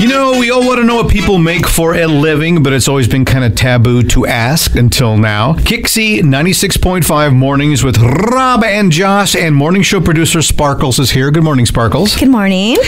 You know, we all want to know what people make for a living, but it's always been kind of taboo to ask until now. Kixie 96.5 mornings with Rob and Josh, and morning show producer Sparkles is here. Good morning, Sparkles. Good morning.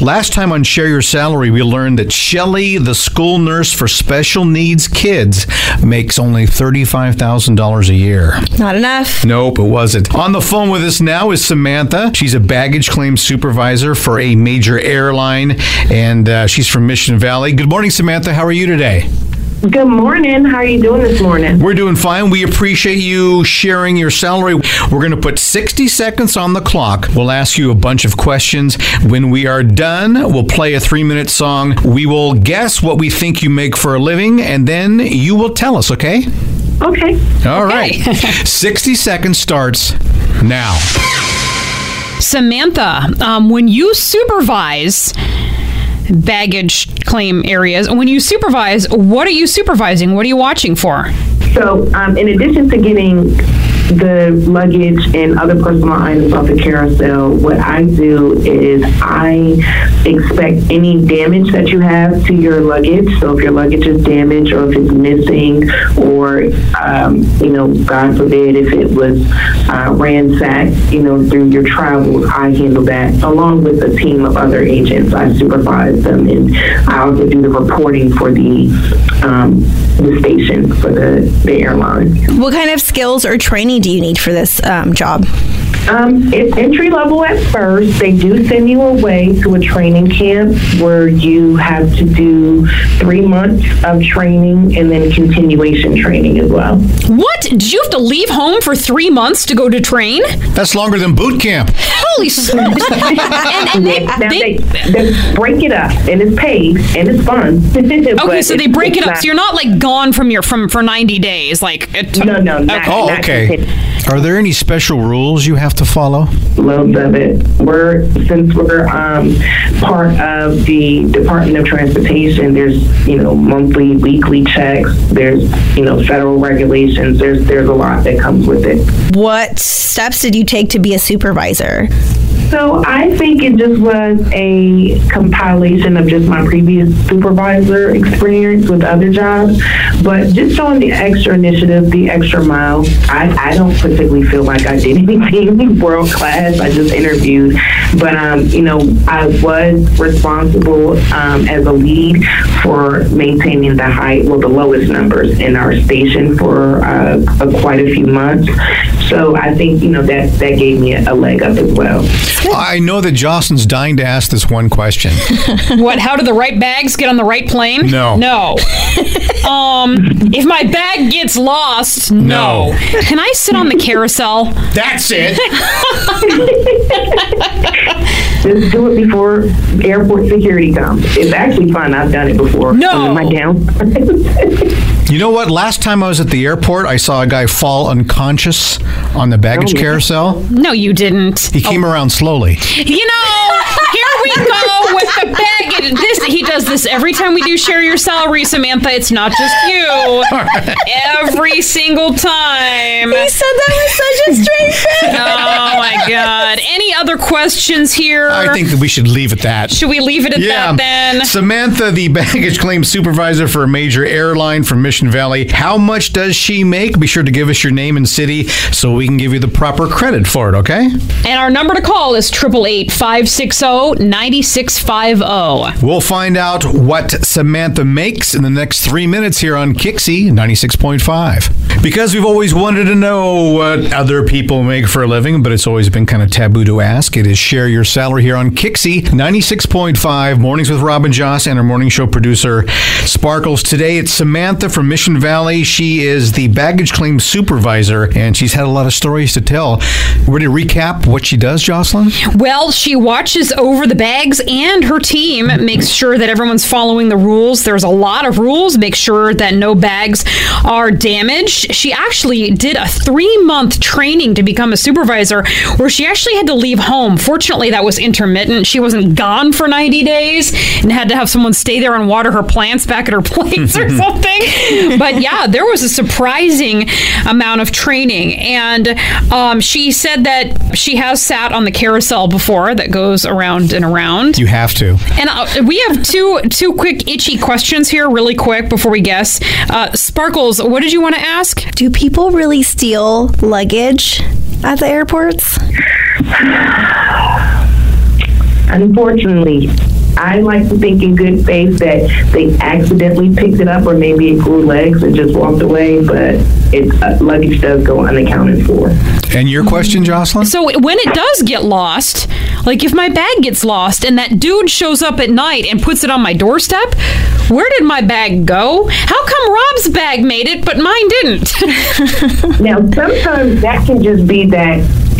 Last time on Share Your Salary, we learned that Shelly, the school nurse for special needs kids, makes only $35,000 a year. Not enough. Nope, it wasn't. On the phone with us now is Samantha. She's a baggage claim supervisor for a major airline, and uh, she's from Mission Valley. Good morning, Samantha. How are you today? Good morning. How are you doing this morning? We're doing fine. We appreciate you sharing your salary. We're going to put 60 seconds on the clock. We'll ask you a bunch of questions. When we are done, we'll play a three minute song. We will guess what we think you make for a living, and then you will tell us, okay? Okay. All right. 60 seconds starts now. Samantha, um, when you supervise baggage claim areas, when you supervise, what are you supervising? What are you watching for? So, um, in addition to getting the luggage and other personal items off the carousel, what I do is I expect any damage that you have to your luggage. So if your luggage is damaged or if it's missing or, um, you know, God forbid, if it was uh, ransacked, you know, through your travels, I handle that along with a team of other agents. I supervise them and I also do the reporting for the, um, the station for the, the airline. What kind of skills or training do you need for this um, job? Um, it's entry level at first. They do send you away to a training camp where you have to do three months of training and then continuation training as well. What? Did you have to leave home for three months to go to train? That's longer than boot camp. Holy smokes! and, and they, Now they, they, they break it up and it's paid and it's fun. okay, so they break it up. So you're not like gone from your from for 90 days, like it took- No, no, not, Oh, not okay. continuous. Are there any special rules you have to follow? loads of it. We're since we're um, part of the Department of Transportation. There's you know monthly, weekly checks. There's you know federal regulations. There's there's a lot that comes with it. What steps did you take to be a supervisor? So I think it just was a compilation of just my previous supervisor experience with other jobs, but just showing the extra initiative, the extra mile. I, I don't particularly feel like I did anything world class. I just interviewed, but um, you know I was responsible um, as a lead for maintaining the high, well, the lowest numbers in our station for uh, quite a few months. So I think you know that that gave me a, a leg up as well. I know that Jocelyn's dying to ask this one question. what? How do the right bags get on the right plane? No. No. um, if my bag gets lost, No. no. Can I sit on the carousel? That's it. Just do it before airport security comes. It's actually fun. I've done it before. No. In my down. You know what? Last time I was at the airport, I saw a guy fall unconscious on the baggage Oh, yeah. carousel. No, you didn't. He came oh. around slowly. You know, here we go with the baggage. This he does this every time we do share your salary, Samantha. It's not just you. Every single time. He said that with such a straight face. Oh my god. Any other questions here? I think that we should leave it that. Should we leave it at that then? Samantha, the baggage claim supervisor for a major airline from Mission Valley. How much does she make? Be sure to give us your name and city so we can give you the proper credit for it, okay? And our number to call is 888 560 9650. We'll find out what Samantha makes in the next three minutes here on Kixie 96.5. Because we've always wanted to know what other people make for a living, but it's always been kind of taboo to ask. It is Share Your Salary here on Kixie 96.5, Mornings with Robin Joss and our morning show producer, Sparkles. Today it's Samantha from Mission Valley. She is the baggage claim supervisor, and she's had a lot of stories to tell. Ready to recap what she does, Jocelyn? Well, she watches over the bags and her team makes sure that everyone's following the rules. There's a lot of rules. Make sure that no bags are damaged. She actually did a three month training to become a supervisor where she actually had to leave home. Fortunately, that was intermittent. She wasn't gone for 90 days and had to have someone stay there and water her plants back at her place or something. But yeah, there was a surprising amount of training. And um, she said that she has sat on the carousel before that goes around and around. You have to. And uh, we have two two quick itchy questions here, really quick before we guess. Uh, Sparkles, what did you want to ask? Do people really steal luggage at the airports? Unfortunately, I like to think in good faith that they accidentally picked it up or maybe it grew legs and just walked away, but it, uh, luggage does go unaccounted for. And your question, Jocelyn? So when it does get lost, like if my bag gets lost and that dude shows up at night and puts it on my doorstep, where did my bag go? How come Rob's bag made it but mine didn't? Now, sometimes that can just be that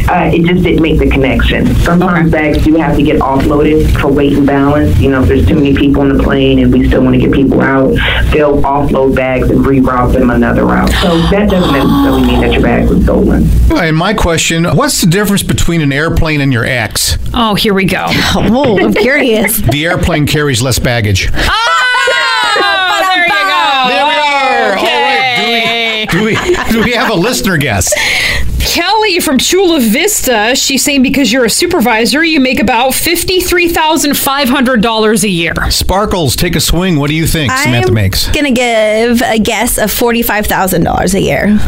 uh, it just didn't make the connection. Sometimes bags do have to get offloaded for weight and balance. You know, if there's too many people on the plane and we still want to get people out, they'll offload bags and reroute them another route. So that doesn't necessarily mean that your bag was stolen. And my question what's the difference between an airplane and your ex? oh, here we go. Oh, I'm curious. The airplane carries less baggage. Oh, there you go. There we are. Okay. Do we, do we have a listener guess? Kelly from Chula Vista, she's saying because you're a supervisor, you make about $53,500 a year. Sparkles, take a swing. What do you think Samantha I'm makes? gonna give a guess of forty-five thousand dollars a year.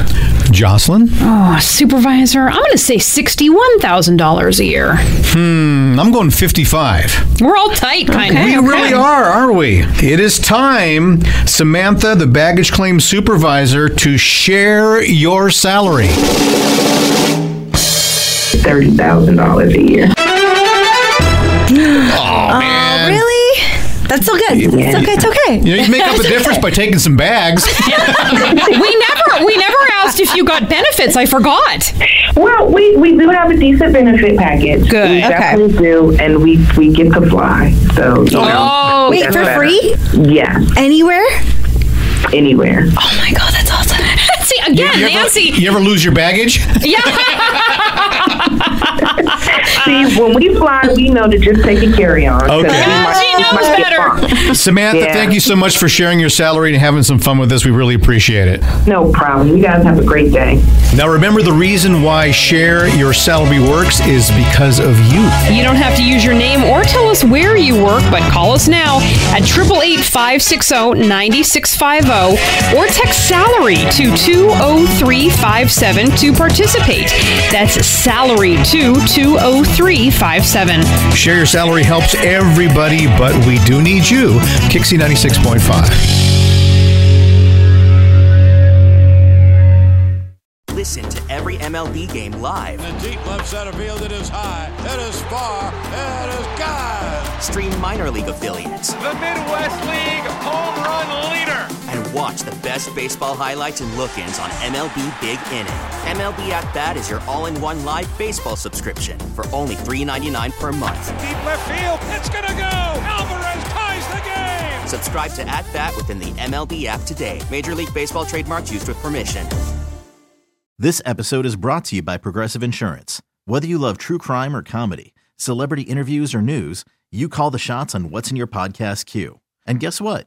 Jocelyn? Oh, supervisor, I'm going to say $61,000 a year. Hmm, I'm going 55. We're all tight, kind of. We really are, aren't we? It is time, Samantha, the baggage claim supervisor, to share your salary. Thirty thousand dollars a year. Oh, man. Really? That's so good. It's okay. It's okay. You know, you make up a difference by taking some bags. we never we never asked if you got benefits. I forgot. Well, we, we do have a decent benefit package. Good. We Okay. definitely do, and we we get to fly. So you oh, know, Oh, Wait, that's for better. free? Yes, Anywhere? anywhere. Oh my god, that's awesome. See again, you, Nancy. Ever, you ever lose your baggage? Yeah. See, when we fly, we know to just take a carry on. Okay. Yeah, she knows better. Samantha, Yeah. thank you so much for sharing your salary and having some fun with us. We really appreciate it. No problem. You guys have a great day. Now, remember the reason why Share Your Salary works is because of you. You don't have to use your name or tell us where you work, but call us now at 888-560-9650 or text salary to 20357 to participate. That's salary to 20357. Share Your Salary helps everybody, but we do need you. Kixie 96.5. Listen to every MLB game live. In the deep left center field, it is high, it is far, it is God. Stream minor league affiliates The Midwest League watch best baseball highlights and look-ins on MLB Big Inning. MLB At Bat is your all-in-one live baseball subscription for only $3.99 per month. Deep left field, it's gonna go. Alvarez ties the game. Subscribe to At Bat within the MLB app today. Major League Baseball trademarks used with permission. This episode is brought to you by Progressive Insurance. Whether you love true crime or comedy, celebrity interviews or news, you call the shots on what's in your podcast queue. And guess what?